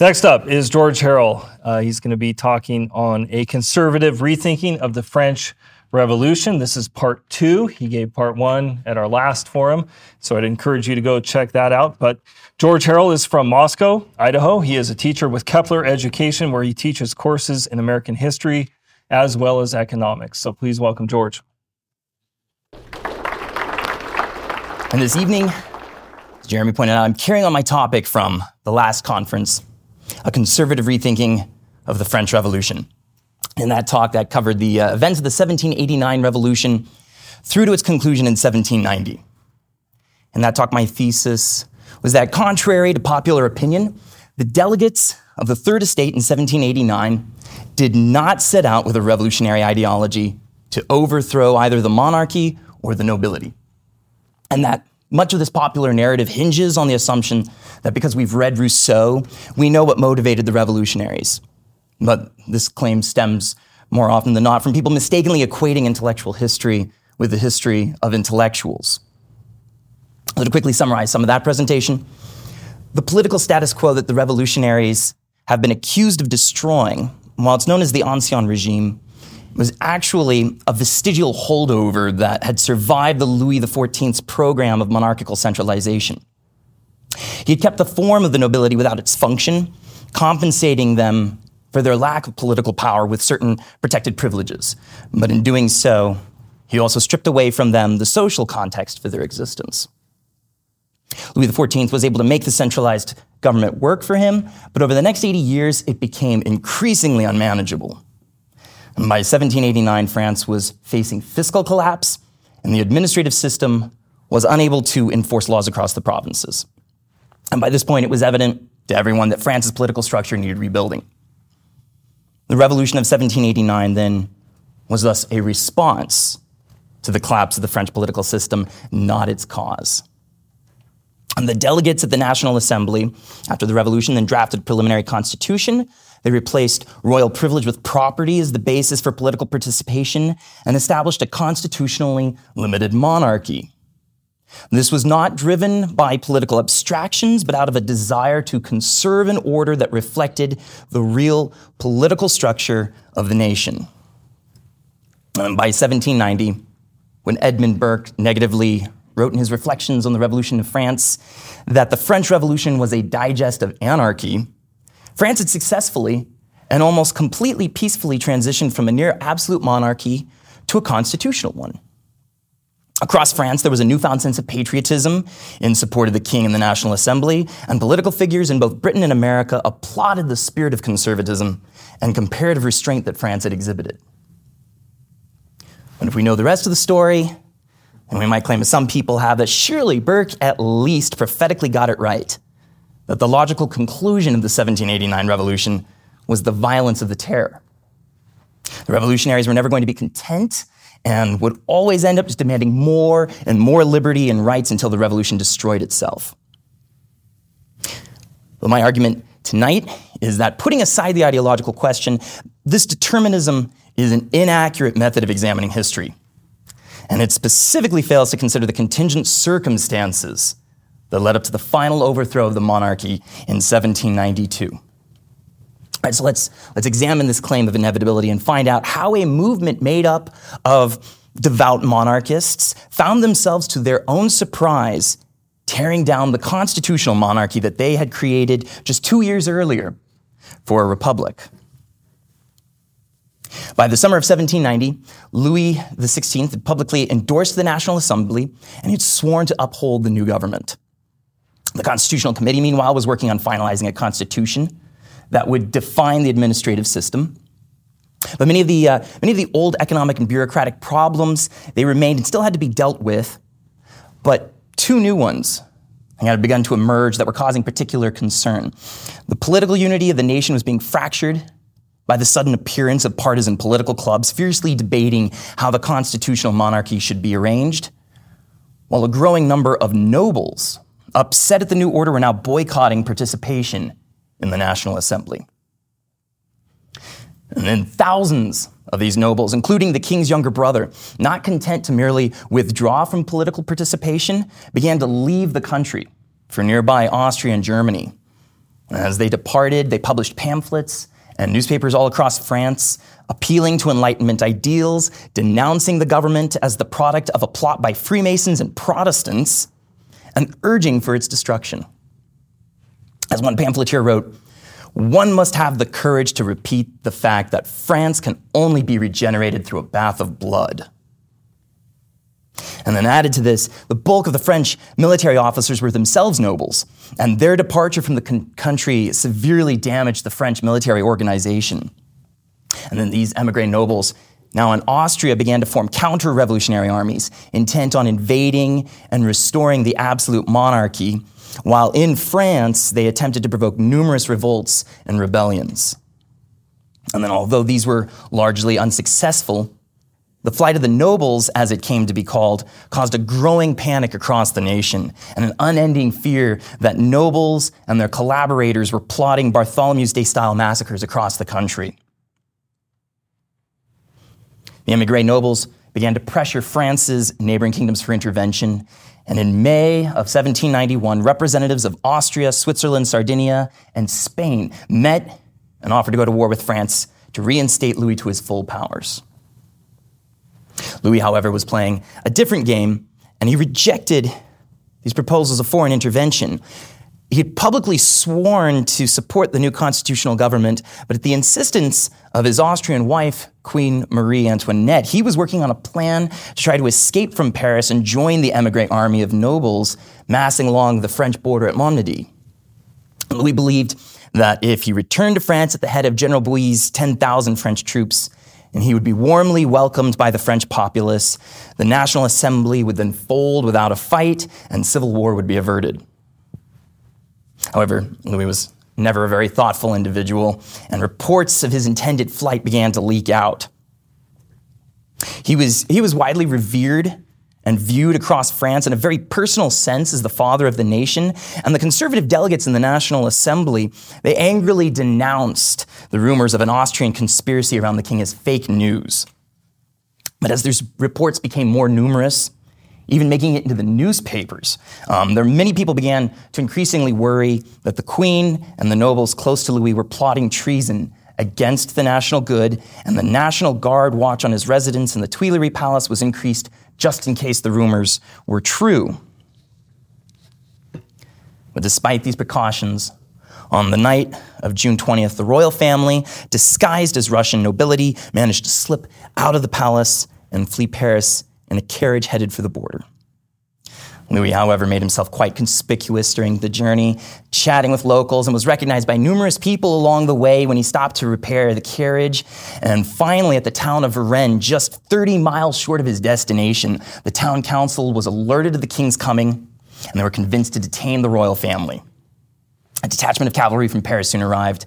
Next up is George Harrell. Uh, he's going to be talking on a conservative rethinking of the French Revolution. This is part two. He gave part one at our last forum, so I'd encourage you to go check that out. But George Harrell is from Moscow, Idaho. He is a teacher with Kepler Education, where he teaches courses in American history as well as economics. So please welcome George. And this evening, as Jeremy pointed out, I'm carrying on my topic from the last conference a conservative rethinking of the French Revolution. In that talk, that covered the uh, events of the 1789 revolution through to its conclusion in 1790. In that talk, my thesis was that contrary to popular opinion, the delegates of the Third Estate in 1789 did not set out with a revolutionary ideology to overthrow either the monarchy or the nobility. And that much of this popular narrative hinges on the assumption that because we've read Rousseau, we know what motivated the revolutionaries. But this claim stems more often than not from people mistakenly equating intellectual history with the history of intellectuals. So to quickly summarize some of that presentation, the political status quo that the revolutionaries have been accused of destroying, while it's known as the Ancien regime, was actually a vestigial holdover that had survived the Louis XIV's program of monarchical centralization. He had kept the form of the nobility without its function, compensating them for their lack of political power with certain protected privileges. But in doing so, he also stripped away from them the social context for their existence. Louis XIV was able to make the centralized government work for him, but over the next 80 years, it became increasingly unmanageable. And by 1789, France was facing fiscal collapse, and the administrative system was unable to enforce laws across the provinces. And by this point, it was evident to everyone that France's political structure needed rebuilding. The revolution of 1789 then was thus a response to the collapse of the French political system, not its cause. And the delegates at the National Assembly, after the revolution, then drafted a preliminary constitution. They replaced royal privilege with property as the basis for political participation and established a constitutionally limited monarchy. This was not driven by political abstractions, but out of a desire to conserve an order that reflected the real political structure of the nation. And by 1790, when Edmund Burke negatively wrote in his Reflections on the Revolution of France that the French Revolution was a digest of anarchy, France had successfully and almost completely peacefully transitioned from a near absolute monarchy to a constitutional one. Across France, there was a newfound sense of patriotism in support of the king and the National Assembly, and political figures in both Britain and America applauded the spirit of conservatism and comparative restraint that France had exhibited. And if we know the rest of the story, and we might claim, as some people have, that surely Burke at least prophetically got it right. That the logical conclusion of the 1789 revolution was the violence of the terror. The revolutionaries were never going to be content and would always end up just demanding more and more liberty and rights until the revolution destroyed itself. But my argument tonight is that putting aside the ideological question, this determinism is an inaccurate method of examining history and it specifically fails to consider the contingent circumstances that led up to the final overthrow of the monarchy in 1792. All right, so let's, let's examine this claim of inevitability and find out how a movement made up of devout monarchists found themselves, to their own surprise, tearing down the constitutional monarchy that they had created just two years earlier for a republic. By the summer of 1790, Louis XVI had publicly endorsed the National Assembly and he'd sworn to uphold the new government. The Constitutional Committee, meanwhile, was working on finalizing a constitution that would define the administrative system. But many of the, uh, many of the old economic and bureaucratic problems, they remained and still had to be dealt with. But two new ones had begun to emerge that were causing particular concern. The political unity of the nation was being fractured by the sudden appearance of partisan political clubs fiercely debating how the constitutional monarchy should be arranged, while a growing number of nobles, upset at the new order, were now boycotting participation in the National Assembly. And then thousands of these nobles, including the king's younger brother, not content to merely withdraw from political participation, began to leave the country for nearby Austria and Germany As they departed, they published pamphlets and newspapers all across France appealing to Enlightenment ideals, denouncing the government as the product of a plot by Freemasons and Protestants, and urging for its destruction. As one pamphleteer wrote, one must have the courage to repeat the fact that France can only be regenerated through a bath of blood. And then added to this, the bulk of the French military officers were themselves nobles, and their departure from the con- country severely damaged the French military organization. And then these emigre nobles, now in Austria, began to form counter revolutionary armies intent on invading and restoring the absolute monarchy, while in France, they attempted to provoke numerous revolts and rebellions. And then, although these were largely unsuccessful, the flight of the nobles, as it came to be called, caused a growing panic across the nation and an unending fear that nobles and their collaborators were plotting Bartholomew's Day style massacres across the country. The emigre nobles began to pressure France's neighboring kingdoms for intervention. And in May of 1791, representatives of Austria, Switzerland, Sardinia, and Spain met and offered to go to war with France to reinstate Louis to his full powers. Louis, however, was playing a different game, and he rejected these proposals of foreign intervention. He had publicly sworn to support the new constitutional government, but at the insistence of his Austrian wife, Queen Marie Antoinette, he was working on a plan to try to escape from Paris and join the emigre army of nobles massing along the French border at Montmédy. Louis believed that if he returned to France at the head of General Bouillé's 10,000 French troops, and he would be warmly welcomed by the French populace, the National Assembly would then fold without a fight, and civil war would be averted. However, Louis was never a very thoughtful individual, and reports of his intended flight began to leak out. He was, he was widely revered and viewed across France in a very personal sense as the father of the nation. And the conservative delegates in the National Assembly, they angrily denounced the rumors of an Austrian conspiracy around the king as fake news. But as these reports became more numerous, even making it into the newspapers. Um, there many people began to increasingly worry that the queen and the nobles close to Louis were plotting treason against the national good, and the National Guard watch on his residence in the Tuileries Palace was increased just in case the rumors were true. But despite these precautions, on the night of June 20th, the royal family, disguised as Russian nobility, managed to slip out of the palace and flee Paris in a carriage headed for the border. Louis, however, made himself quite conspicuous during the journey, chatting with locals, and was recognized by numerous people along the way when he stopped to repair the carriage. And finally, at the town of Varennes, just 30 miles short of his destination, the town council was alerted of the king's coming, and they were convinced to detain the royal family. A detachment of cavalry from Paris soon arrived,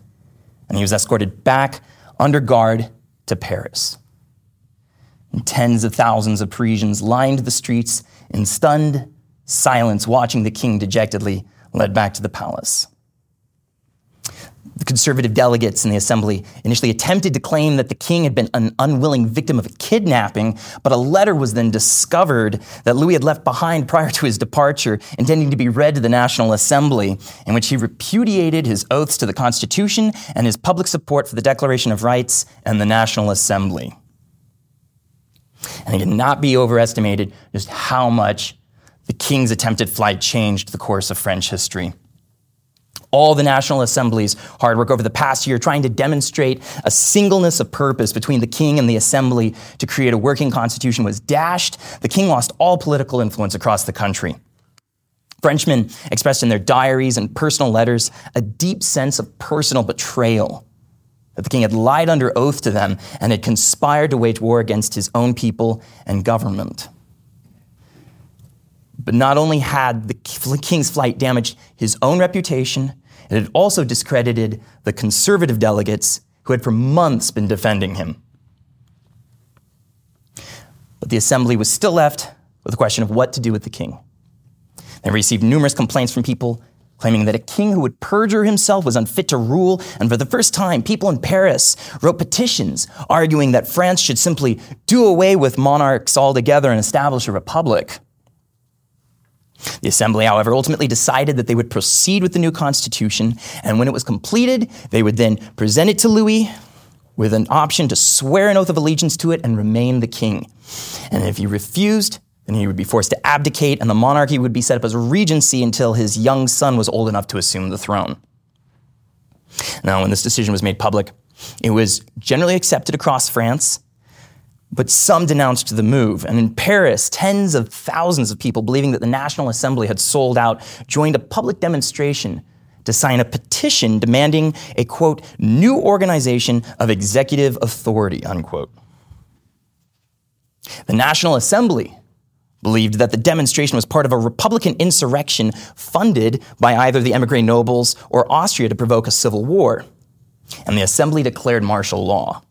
and he was escorted back under guard to Paris. And tens of thousands of Parisians lined the streets in stunned silence, watching the king dejectedly led back to the palace. The conservative delegates in the assembly initially attempted to claim that the king had been an unwilling victim of a kidnapping, but a letter was then discovered that Louis had left behind prior to his departure, intending to be read to the National Assembly, in which he repudiated his oaths to the Constitution and his public support for the Declaration of Rights and the National Assembly. And it cannot be overestimated just how much the king's attempted flight changed the course of French history. All the National Assembly's hard work over the past year trying to demonstrate a singleness of purpose between the king and the assembly to create a working constitution was dashed. The king lost all political influence across the country. Frenchmen expressed in their diaries and personal letters a deep sense of personal betrayal that the king had lied under oath to them and had conspired to wage war against his own people and government. But not only had the king's flight damaged his own reputation, it had also discredited the conservative delegates who had for months been defending him. But the assembly was still left with the question of what to do with the king. They received numerous complaints from people claiming that a king who would perjure himself was unfit to rule. And for the first time, people in Paris wrote petitions arguing that France should simply do away with monarchs altogether and establish a republic. The Assembly, however, ultimately decided that they would proceed with the new constitution, and when it was completed, they would then present it to Louis with an option to swear an oath of allegiance to it and remain the king. And if he refused, then he would be forced to abdicate, and the monarchy would be set up as a regency until his young son was old enough to assume the throne. Now, when this decision was made public, it was generally accepted across France, but some denounced the move. And in Paris, tens of thousands of people, believing that the National Assembly had sold out, joined a public demonstration to sign a petition demanding a quote, new organization of executive authority, unquote. The National Assembly believed that the demonstration was part of a Republican insurrection funded by either the emigre nobles or Austria to provoke a civil war. And the Assembly declared martial law.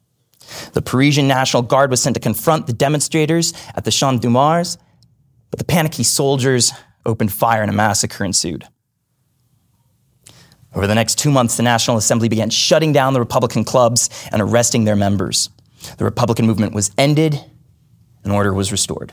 The Parisian National Guard was sent to confront the demonstrators at the Champ de Mars, but the panicky soldiers opened fire and a massacre ensued. Over the next two months, the National Assembly began shutting down the Republican clubs and arresting their members. The Republican movement was ended and order was restored.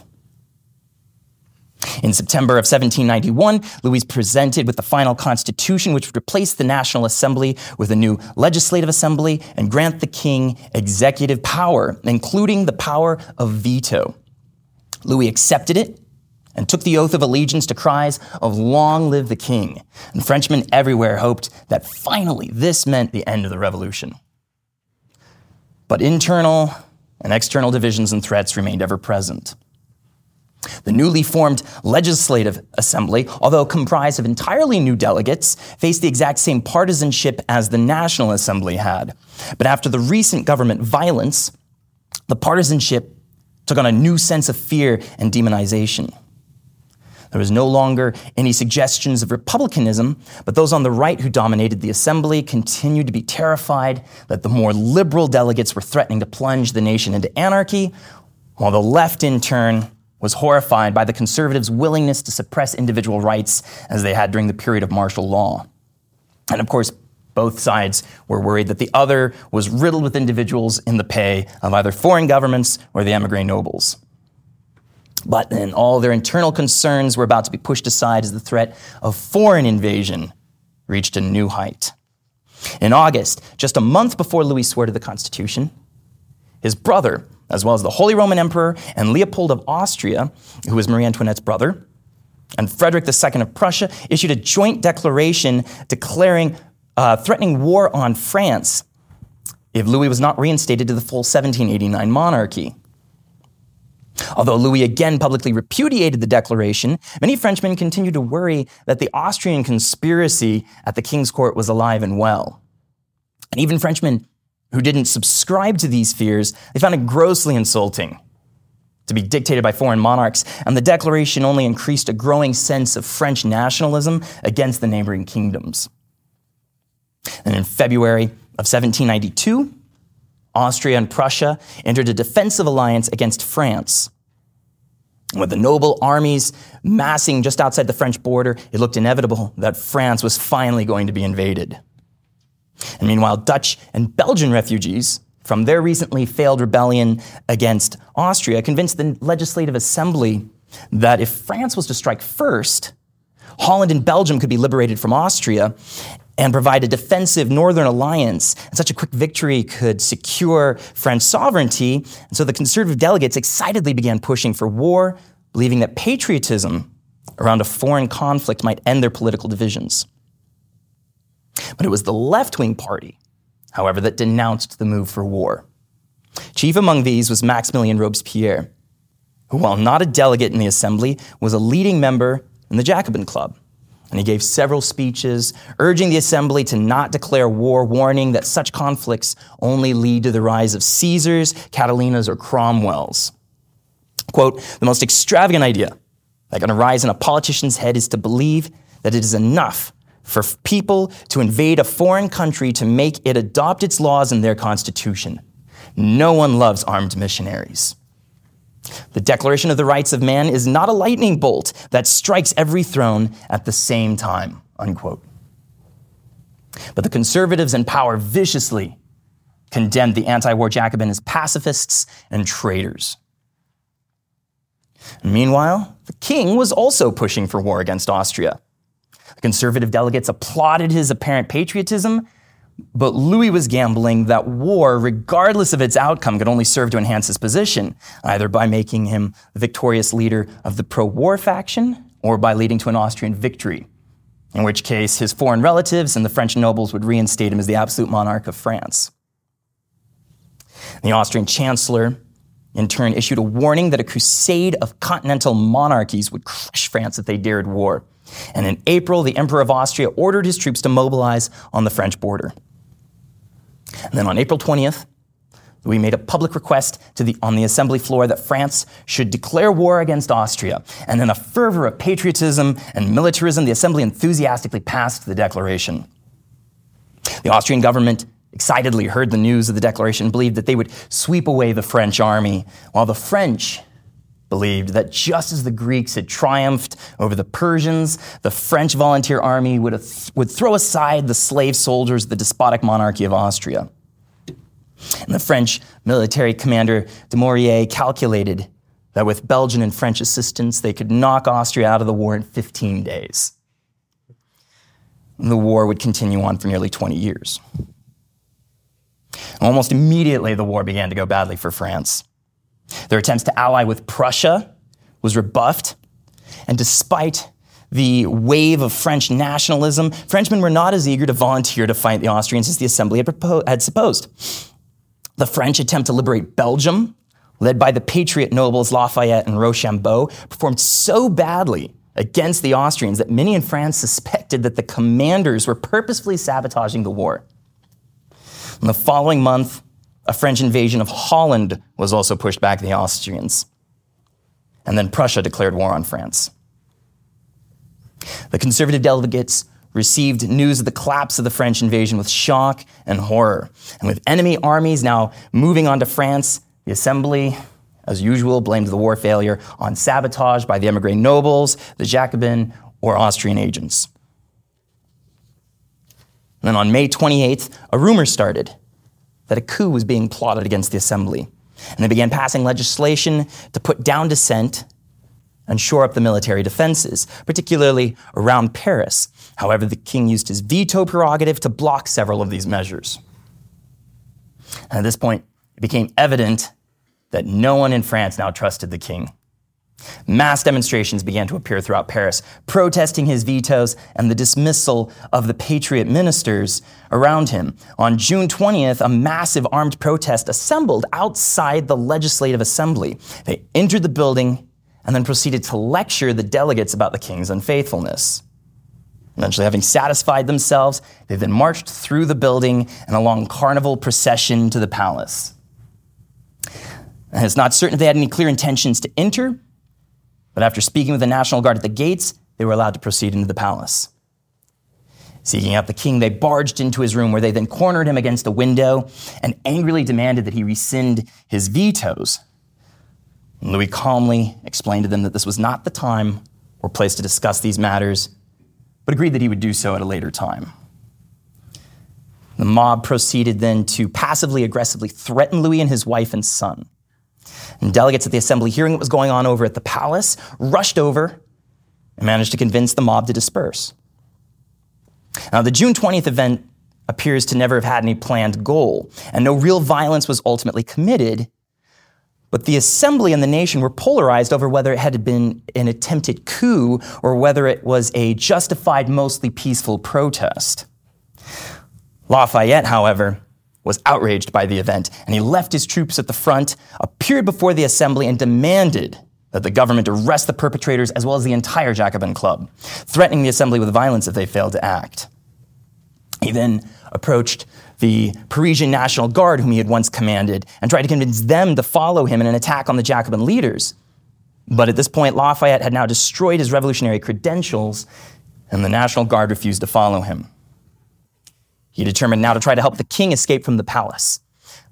In September of 1791, Louis presented with the final constitution, which would replace the National Assembly with a new legislative assembly and grant the king executive power, including the power of veto. Louis accepted it and took the oath of allegiance to cries of long live the king. And Frenchmen everywhere hoped that finally this meant the end of the revolution. But internal and external divisions and threats remained ever present. The newly formed Legislative Assembly, although comprised of entirely new delegates, faced the exact same partisanship as the National Assembly had. But after the recent government violence, the partisanship took on a new sense of fear and demonization. There was no longer any suggestions of republicanism, but those on the right who dominated the assembly continued to be terrified that the more liberal delegates were threatening to plunge the nation into anarchy, while the left, in turn, was horrified by the conservatives' willingness to suppress individual rights as they had during the period of martial law. And of course, both sides were worried that the other was riddled with individuals in the pay of either foreign governments or the emigre nobles. But then all their internal concerns were about to be pushed aside as the threat of foreign invasion reached a new height. In August, just a month before Louis swore to the Constitution, his brother, as well as the Holy Roman Emperor and Leopold of Austria, who was Marie Antoinette's brother, and Frederick II of Prussia issued a joint declaration declaring, uh, threatening war on France if Louis was not reinstated to the full 1789 monarchy. Although Louis again publicly repudiated the declaration, many Frenchmen continued to worry that the Austrian conspiracy at the king's court was alive and well. And even Frenchmen who didn't subscribe to these fears, they found it grossly insulting to be dictated by foreign monarchs, and the declaration only increased a growing sense of French nationalism against the neighboring kingdoms. And in February of 1792, Austria and Prussia entered a defensive alliance against France. With the noble armies massing just outside the French border, it looked inevitable that France was finally going to be invaded. And meanwhile, Dutch and Belgian refugees from their recently failed rebellion against Austria convinced the Legislative Assembly that if France was to strike first, Holland and Belgium could be liberated from Austria, and provide a defensive northern alliance. And such a quick victory could secure French sovereignty. And so the conservative delegates excitedly began pushing for war, believing that patriotism around a foreign conflict might end their political divisions. But it was the left wing party, however, that denounced the move for war. Chief among these was Maximilien Robespierre, who, while not a delegate in the assembly, was a leading member in the Jacobin Club and he gave several speeches urging the assembly to not declare war, warning that such conflicts only lead to the rise of Caesars, Catalinas, or Cromwells. Quote, the most extravagant idea that can arise in a politician's head is to believe that it is enough for people to invade a foreign country to make it adopt its laws and their constitution. No one loves armed missionaries. The Declaration of the Rights of Man is not a lightning bolt that strikes every throne at the same time, unquote. But the conservatives in power viciously condemned the anti war Jacobin as pacifists and traitors. Meanwhile, the king was also pushing for war against Austria. The conservative delegates applauded his apparent patriotism, but Louis was gambling that war, regardless of its outcome, could only serve to enhance his position, either by making him the victorious leader of the pro war faction or by leading to an Austrian victory, in which case his foreign relatives and the French nobles would reinstate him as the absolute monarch of France. The Austrian chancellor, in turn, issued a warning that a crusade of continental monarchies would crush France if they dared war. And in April, the Emperor of Austria ordered his troops to mobilize on the French border. And then on April 20th, we made a public request the, on the assembly floor that France should declare war against Austria. And in a fervor of patriotism and militarism, the assembly enthusiastically passed the declaration. The Austrian government excitedly heard the news of the declaration and believed that they would sweep away the French army, while the French believed that just as the Greeks had triumphed over the Persians, the French volunteer army would, would throw aside the slave soldiers of the despotic monarchy of Austria. And the French military commander Dumouriez calculated that with Belgian and French assistance, they could knock Austria out of the war in 15 days. And the war would continue on for nearly 20 years. Almost immediately, the war began to go badly for France. Their attempts to ally with Prussia was rebuffed, and despite the wave of French nationalism, Frenchmen were not as eager to volunteer to fight the Austrians as the assembly had, had supposed. The French attempt to liberate Belgium, led by the patriot nobles Lafayette and Rochambeau, performed so badly against the Austrians that many in France suspected that the commanders were purposefully sabotaging the war. In the following month, a French invasion of Holland was also pushed back by the Austrians. And then Prussia declared war on France. The conservative delegates received news of the collapse of the French invasion with shock and horror. And with enemy armies now moving on to France, the assembly, as usual, blamed the war failure on sabotage by the emigre nobles, the Jacobin, or Austrian agents. And then on May 28th, a rumor started that a coup was being plotted against the assembly. And they began passing legislation to put down dissent and shore up the military defenses, particularly around Paris. However, the king used his veto prerogative to block several of these measures. And at this point, it became evident that no one in France now trusted the king. Mass demonstrations began to appear throughout Paris, protesting his vetoes and the dismissal of the patriot ministers around him. On June 20th, a massive armed protest assembled outside the Legislative Assembly. They entered the building and then proceeded to lecture the delegates about the king's unfaithfulness. Eventually, having satisfied themselves, they then marched through the building and along carnival procession to the palace. And it's not certain if they had any clear intentions to enter, but after speaking with the National Guard at the gates, they were allowed to proceed into the palace. Seeking out the king, they barged into his room where they then cornered him against a window and angrily demanded that he rescind his vetoes. Louis calmly explained to them that this was not the time or place to discuss these matters, but agreed that he would do so at a later time. The mob proceeded then to passively aggressively threaten Louis and his wife and son. And delegates at the assembly, hearing what was going on over at the palace, rushed over and managed to convince the mob to disperse. Now, the June 20th event appears to never have had any planned goal, and no real violence was ultimately committed. But the assembly and the nation were polarized over whether it had been an attempted coup or whether it was a justified, mostly peaceful protest. Lafayette, however, was outraged by the event, and he left his troops at the front, appeared before the assembly, and demanded that the government arrest the perpetrators as well as the entire Jacobin club, threatening the assembly with violence if they failed to act. He then approached the Parisian National Guard, whom he had once commanded, and tried to convince them to follow him in an attack on the Jacobin leaders. But at this point, Lafayette had now destroyed his revolutionary credentials, and the National Guard refused to follow him. He determined now to try to help the king escape from the palace.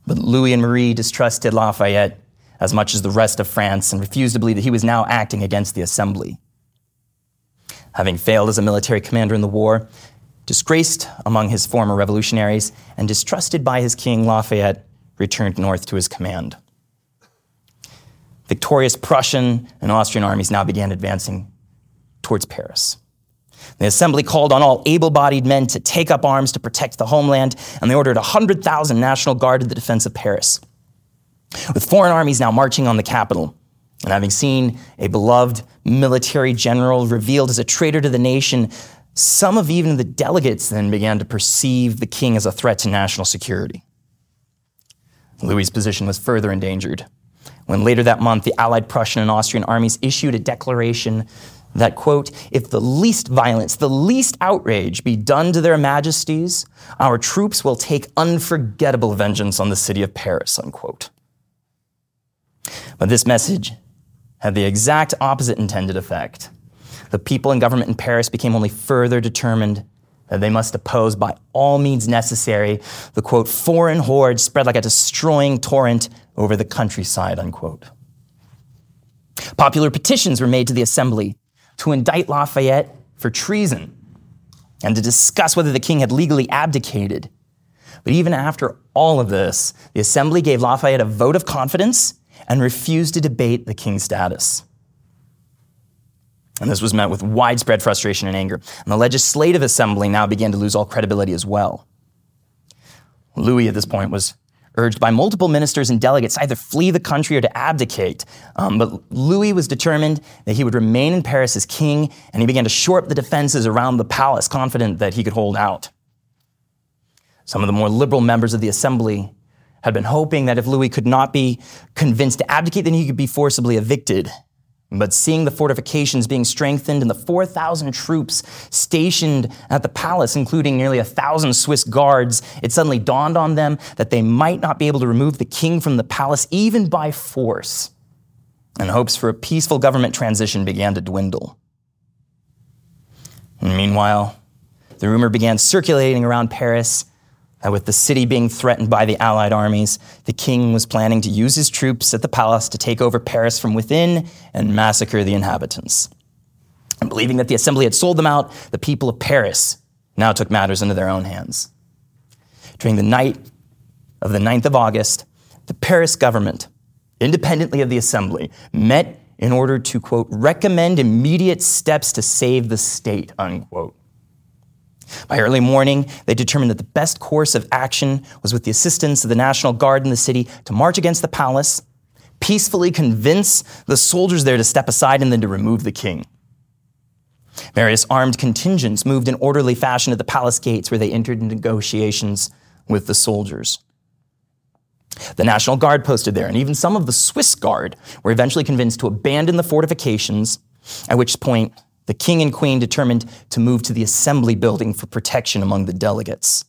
But Louis and Marie distrusted Lafayette as much as the rest of France and refused to believe that he was now acting against the assembly. Having failed as a military commander in the war, disgraced among his former revolutionaries, and distrusted by his king, Lafayette returned north to his command. victorious Prussian and Austrian armies now began advancing towards Paris. The assembly called on all able bodied men to take up arms to protect the homeland, and they ordered 100,000 National Guard to the defense of Paris. With foreign armies now marching on the capital, and having seen a beloved military general revealed as a traitor to the nation, some of even the delegates then began to perceive the king as a threat to national security. Louis's position was further endangered when later that month the Allied Prussian and Austrian armies issued a declaration that, quote, if the least violence, the least outrage be done to their majesties, our troops will take unforgettable vengeance on the city of Paris, unquote. But this message had the exact opposite intended effect. The people and government in Paris became only further determined that they must oppose by all means necessary the quote, foreign horde spread like a destroying torrent over the countryside, unquote. Popular petitions were made to the assembly to indict Lafayette for treason and to discuss whether the king had legally abdicated. But even after all of this, the assembly gave Lafayette a vote of confidence and refused to debate the king's status. And this was met with widespread frustration and anger. And the legislative assembly now began to lose all credibility as well. Louis, at this point, was urged by multiple ministers and delegates to either flee the country or to abdicate. Um, but Louis was determined that he would remain in Paris as king, and he began to shore up the defenses around the palace, confident that he could hold out. Some of the more liberal members of the assembly had been hoping that if Louis could not be convinced to abdicate, then he could be forcibly evicted. But seeing the fortifications being strengthened and the 4,000 troops stationed at the palace, including nearly a thousand Swiss guards, it suddenly dawned on them that they might not be able to remove the king from the palace even by force. And hopes for a peaceful government transition began to dwindle. And meanwhile, the rumor began circulating around Paris that with the city being threatened by the Allied armies, the king was planning to use his troops at the palace to take over Paris from within and massacre the inhabitants. And believing that the assembly had sold them out, the people of Paris now took matters into their own hands. During the night of the 9th of August, the Paris government, independently of the assembly, met in order to, quote, recommend immediate steps to save the state, unquote. By early morning, they determined that the best course of action was with the assistance of the National Guard in the city to march against the palace, peacefully convince the soldiers there to step aside, and then to remove the king. Various armed contingents moved in orderly fashion to the palace gates where they entered into negotiations with the soldiers. The National Guard posted there, and even some of the Swiss Guard were eventually convinced to abandon the fortifications, at which point the king and queen determined to move to the assembly building for protection among the delegates.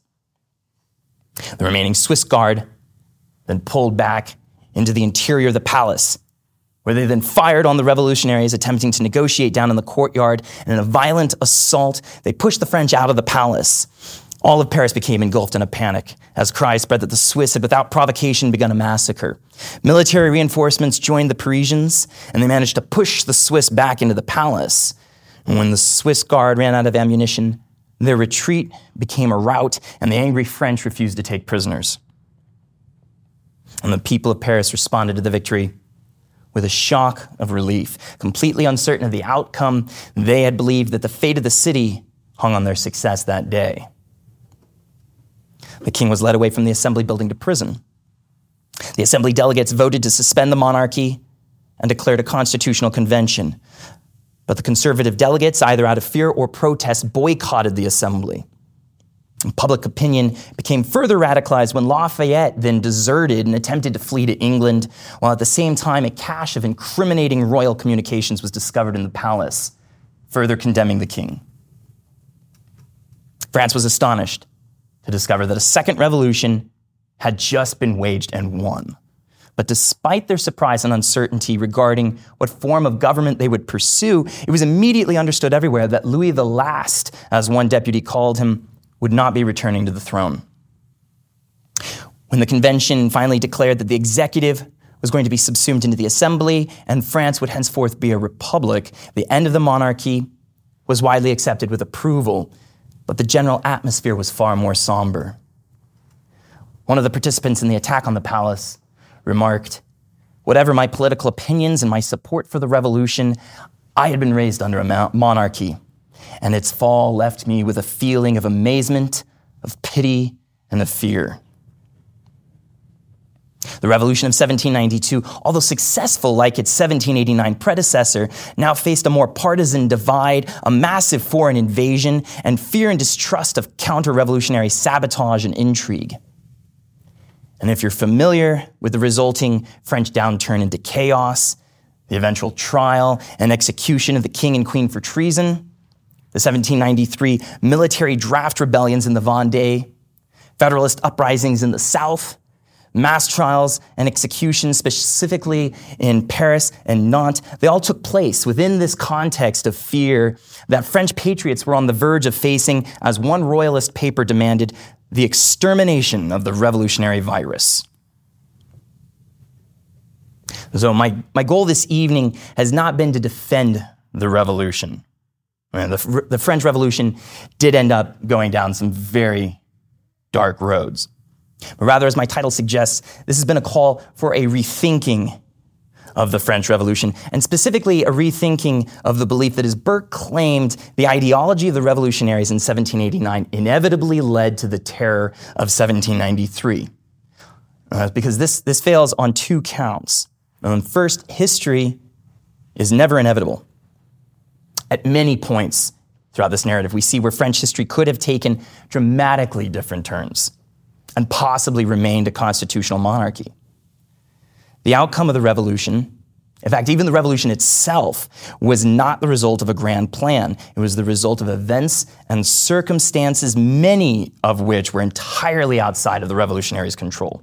The remaining Swiss guard then pulled back into the interior of the palace, where they then fired on the revolutionaries attempting to negotiate down in the courtyard. And in a violent assault, they pushed the French out of the palace. All of Paris became engulfed in a panic as cries spread that the Swiss had, without provocation, begun a massacre. Military reinforcements joined the Parisians, and they managed to push the Swiss back into the palace. And when the Swiss guard ran out of ammunition, their retreat became a rout, and the angry French refused to take prisoners. And the people of Paris responded to the victory with a shock of relief. Completely uncertain of the outcome, they had believed that the fate of the city hung on their success that day. The king was led away from the assembly building to prison. The assembly delegates voted to suspend the monarchy and declared a constitutional convention. But the conservative delegates, either out of fear or protest, boycotted the assembly. Public opinion became further radicalized when Lafayette then deserted and attempted to flee to England, while at the same time a cache of incriminating royal communications was discovered in the palace, further condemning the king. France was astonished to discover that a second revolution had just been waged and won. But despite their surprise and uncertainty regarding what form of government they would pursue, it was immediately understood everywhere that Louis the Last, as one deputy called him, would not be returning to the throne. When the convention finally declared that the executive was going to be subsumed into the assembly and France would henceforth be a republic, the end of the monarchy was widely accepted with approval, but the general atmosphere was far more somber. One of the participants in the attack on the palace remarked whatever my political opinions and my support for the revolution, I had been raised under a monarchy, and its fall left me with a feeling of amazement, of pity, and of fear. The revolution of 1792, although successful like its 1789 predecessor, now faced a more partisan divide, a massive foreign invasion, and fear and distrust of counter revolutionary sabotage and intrigue. And if you're familiar with the resulting French downturn into chaos, the eventual trial and execution of the king and queen for treason, the 1793 military draft rebellions in the Vendée, Federalist uprisings in the South, mass trials and executions, specifically in Paris and Nantes, they all took place within this context of fear that French patriots were on the verge of facing, as one royalist paper demanded, the extermination of the revolutionary virus. So, my, my goal this evening has not been to defend the revolution. I mean, the, the French Revolution did end up going down some very dark roads. But rather, as my title suggests, this has been a call for a rethinking of the French Revolution, and specifically a rethinking of the belief that, as Burke claimed, the ideology of the revolutionaries in 1789 inevitably led to the terror of 1793. Uh, because this, this fails on two counts. Um, first, history is never inevitable. At many points throughout this narrative, we see where French history could have taken dramatically different turns and possibly remained a constitutional monarchy. The outcome of the revolution, in fact, even the revolution itself, was not the result of a grand plan. It was the result of events and circumstances, many of which were entirely outside of the revolutionaries' control.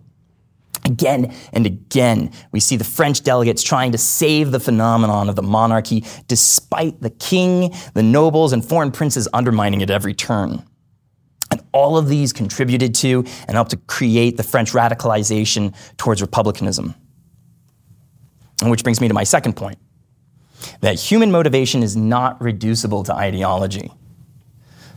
Again and again, we see the French delegates trying to save the phenomenon of the monarchy, despite the king, the nobles, and foreign princes undermining it every turn. And all of these contributed to and helped to create the French radicalization towards republicanism. Which brings me to my second point that human motivation is not reducible to ideology.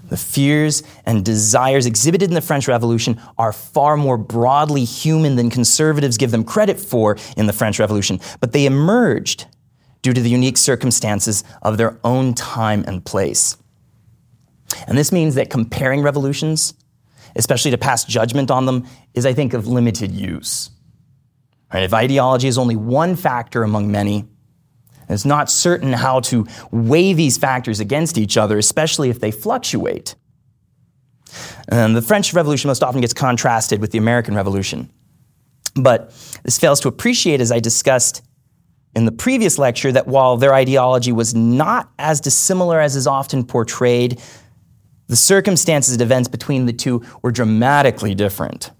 The fears and desires exhibited in the French Revolution are far more broadly human than conservatives give them credit for in the French Revolution, but they emerged due to the unique circumstances of their own time and place. And this means that comparing revolutions, especially to pass judgment on them, is, I think, of limited use. Right? If ideology is only one factor among many, and it's not certain how to weigh these factors against each other, especially if they fluctuate. And the French Revolution most often gets contrasted with the American Revolution. But this fails to appreciate, as I discussed in the previous lecture, that while their ideology was not as dissimilar as is often portrayed, the circumstances and events between the two were dramatically different.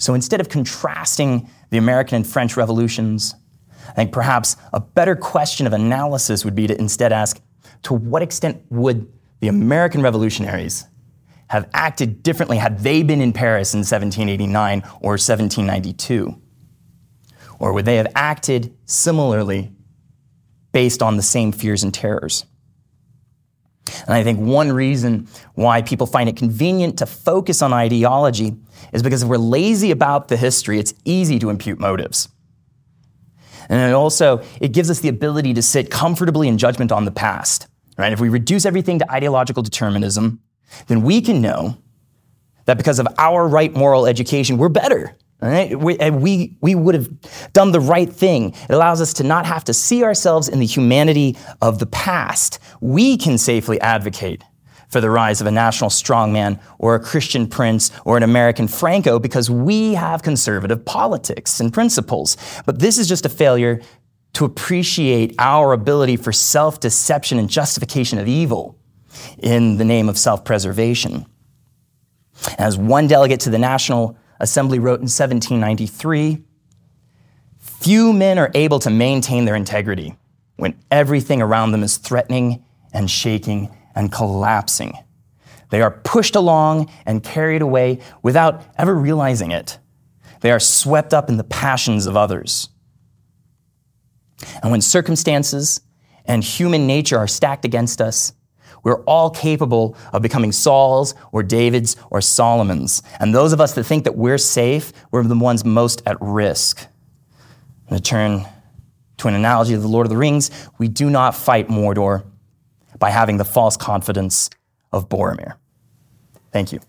So instead of contrasting the American and French revolutions, I think perhaps a better question of analysis would be to instead ask to what extent would the American revolutionaries have acted differently had they been in Paris in 1789 or 1792? Or would they have acted similarly based on the same fears and terrors? And I think one reason why people find it convenient to focus on ideology is because if we're lazy about the history, it's easy to impute motives. And it also, it gives us the ability to sit comfortably in judgment on the past. Right? If we reduce everything to ideological determinism, then we can know that because of our right moral education, we're better Right? We, we, we would have done the right thing. It allows us to not have to see ourselves in the humanity of the past. We can safely advocate for the rise of a national strongman or a Christian prince or an American Franco because we have conservative politics and principles. But this is just a failure to appreciate our ability for self deception and justification of evil in the name of self preservation. As one delegate to the National Assembly wrote in 1793 Few men are able to maintain their integrity when everything around them is threatening and shaking and collapsing. They are pushed along and carried away without ever realizing it. They are swept up in the passions of others. And when circumstances and human nature are stacked against us, we're all capable of becoming Sauls or Davids or Solomons. And those of us that think that we're safe, we're the ones most at risk. And to turn to an analogy of the Lord of the Rings, we do not fight Mordor by having the false confidence of Boromir. Thank you.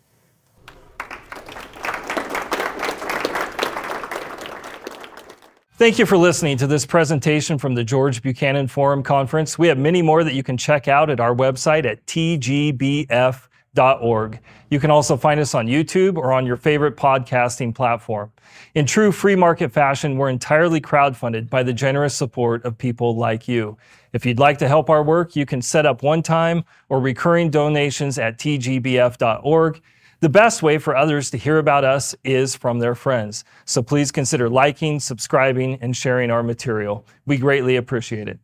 Thank you for listening to this presentation from the George Buchanan Forum Conference. We have many more that you can check out at our website at tgbf.org. You can also find us on YouTube or on your favorite podcasting platform. In true free market fashion, we're entirely crowdfunded by the generous support of people like you. If you'd like to help our work, you can set up one time or recurring donations at tgbf.org. The best way for others to hear about us is from their friends. So please consider liking, subscribing, and sharing our material. We greatly appreciate it.